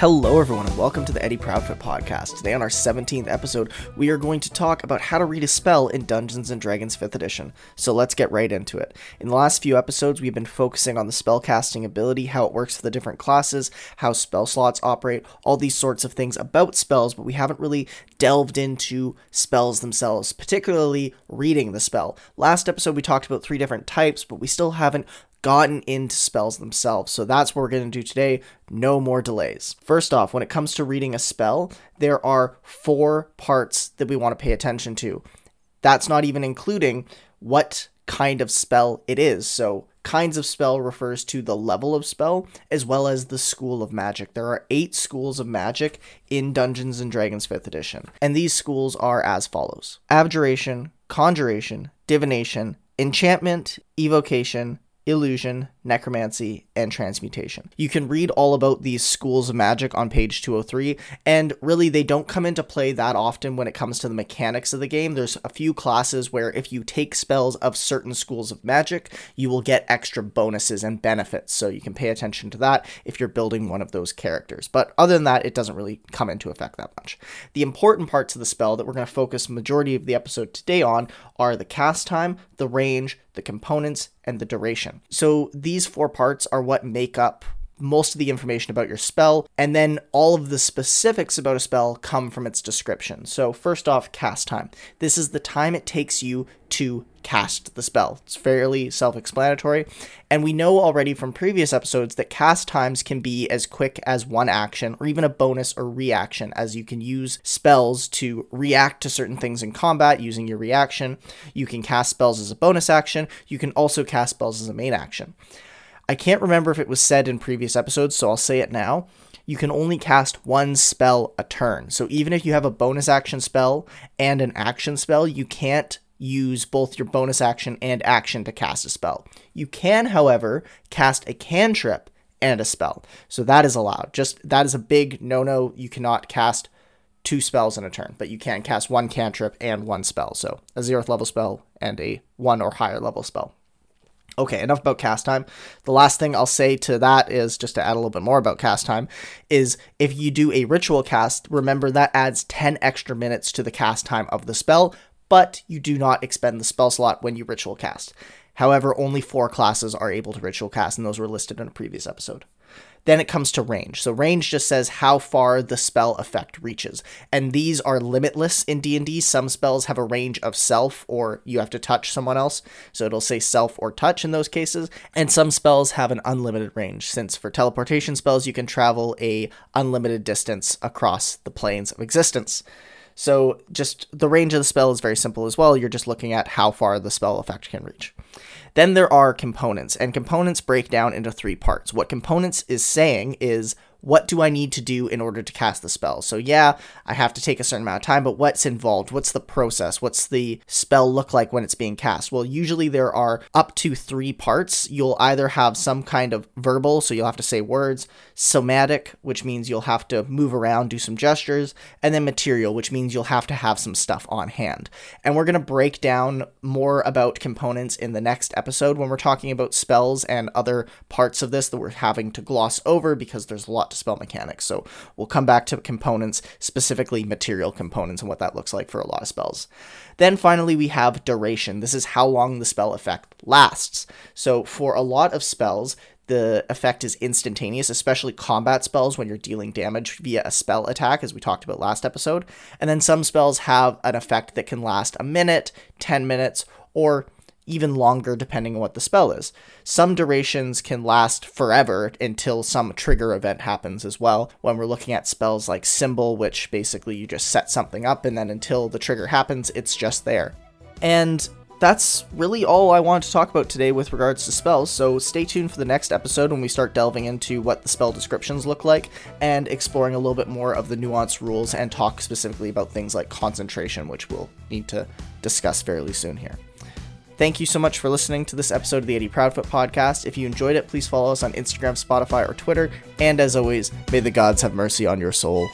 Hello, everyone, and welcome to the Eddie Proudfoot podcast. Today, on our 17th episode, we are going to talk about how to read a spell in Dungeons and Dragons 5th edition. So, let's get right into it. In the last few episodes, we've been focusing on the spellcasting ability, how it works for the different classes, how spell slots operate, all these sorts of things about spells, but we haven't really delved into spells themselves, particularly reading the spell. Last episode, we talked about three different types, but we still haven't gotten into spells themselves. So that's what we're going to do today. No more delays. First off, when it comes to reading a spell, there are four parts that we want to pay attention to. That's not even including what kind of spell it is. So, kinds of spell refers to the level of spell as well as the school of magic. There are eight schools of magic in Dungeons and Dragons 5th edition, and these schools are as follows Abjuration, Conjuration, Divination, Enchantment, Evocation, illusion, necromancy, and transmutation. You can read all about these schools of magic on page 203, and really they don't come into play that often when it comes to the mechanics of the game. There's a few classes where if you take spells of certain schools of magic, you will get extra bonuses and benefits, so you can pay attention to that if you're building one of those characters. But other than that, it doesn't really come into effect that much. The important parts of the spell that we're going to focus majority of the episode today on are the cast time, the range, the components, and the duration. So these four parts are what make up most of the information about your spell, and then all of the specifics about a spell come from its description. So, first off, cast time. This is the time it takes you to cast the spell. It's fairly self explanatory, and we know already from previous episodes that cast times can be as quick as one action or even a bonus or reaction, as you can use spells to react to certain things in combat using your reaction. You can cast spells as a bonus action, you can also cast spells as a main action. I can't remember if it was said in previous episodes, so I'll say it now. You can only cast one spell a turn. So even if you have a bonus action spell and an action spell, you can't use both your bonus action and action to cast a spell. You can, however, cast a cantrip and a spell. So that is allowed. Just that is a big no-no. You cannot cast two spells in a turn, but you can cast one cantrip and one spell. So a zeroth level spell and a one or higher level spell. Okay, enough about cast time. The last thing I'll say to that is just to add a little bit more about cast time is if you do a ritual cast, remember that adds 10 extra minutes to the cast time of the spell, but you do not expend the spell slot when you ritual cast. However, only four classes are able to ritual cast, and those were listed in a previous episode. Then it comes to range. So range just says how far the spell effect reaches. And these are limitless in D&D. Some spells have a range of self or you have to touch someone else. So it'll say self or touch in those cases. And some spells have an unlimited range since for teleportation spells you can travel a unlimited distance across the planes of existence. So just the range of the spell is very simple as well. You're just looking at how far the spell effect can reach. Then there are components, and components break down into three parts. What components is saying is what do I need to do in order to cast the spell? So, yeah, I have to take a certain amount of time, but what's involved? What's the process? What's the spell look like when it's being cast? Well, usually there are up to three parts. You'll either have some kind of verbal, so you'll have to say words, somatic, which means you'll have to move around, do some gestures, and then material, which means you'll have to have some stuff on hand. And we're going to break down more about components in the next episode when we're talking about spells and other parts of this that we're having to gloss over because there's a lot to spell mechanics. So we'll come back to components, specifically material components, and what that looks like for a lot of spells. Then finally, we have duration. This is how long the spell effect lasts. So for a lot of spells, the effect is instantaneous, especially combat spells when you're dealing damage via a spell attack, as we talked about last episode. And then some spells have an effect that can last a minute, 10 minutes, or even longer depending on what the spell is. Some durations can last forever until some trigger event happens as well. When we're looking at spells like Symbol, which basically you just set something up and then until the trigger happens, it's just there. And that's really all I want to talk about today with regards to spells, so stay tuned for the next episode when we start delving into what the spell descriptions look like and exploring a little bit more of the nuanced rules and talk specifically about things like concentration, which we'll need to discuss fairly soon here. Thank you so much for listening to this episode of the Eddie Proudfoot podcast. If you enjoyed it, please follow us on Instagram, Spotify, or Twitter. And as always, may the gods have mercy on your soul.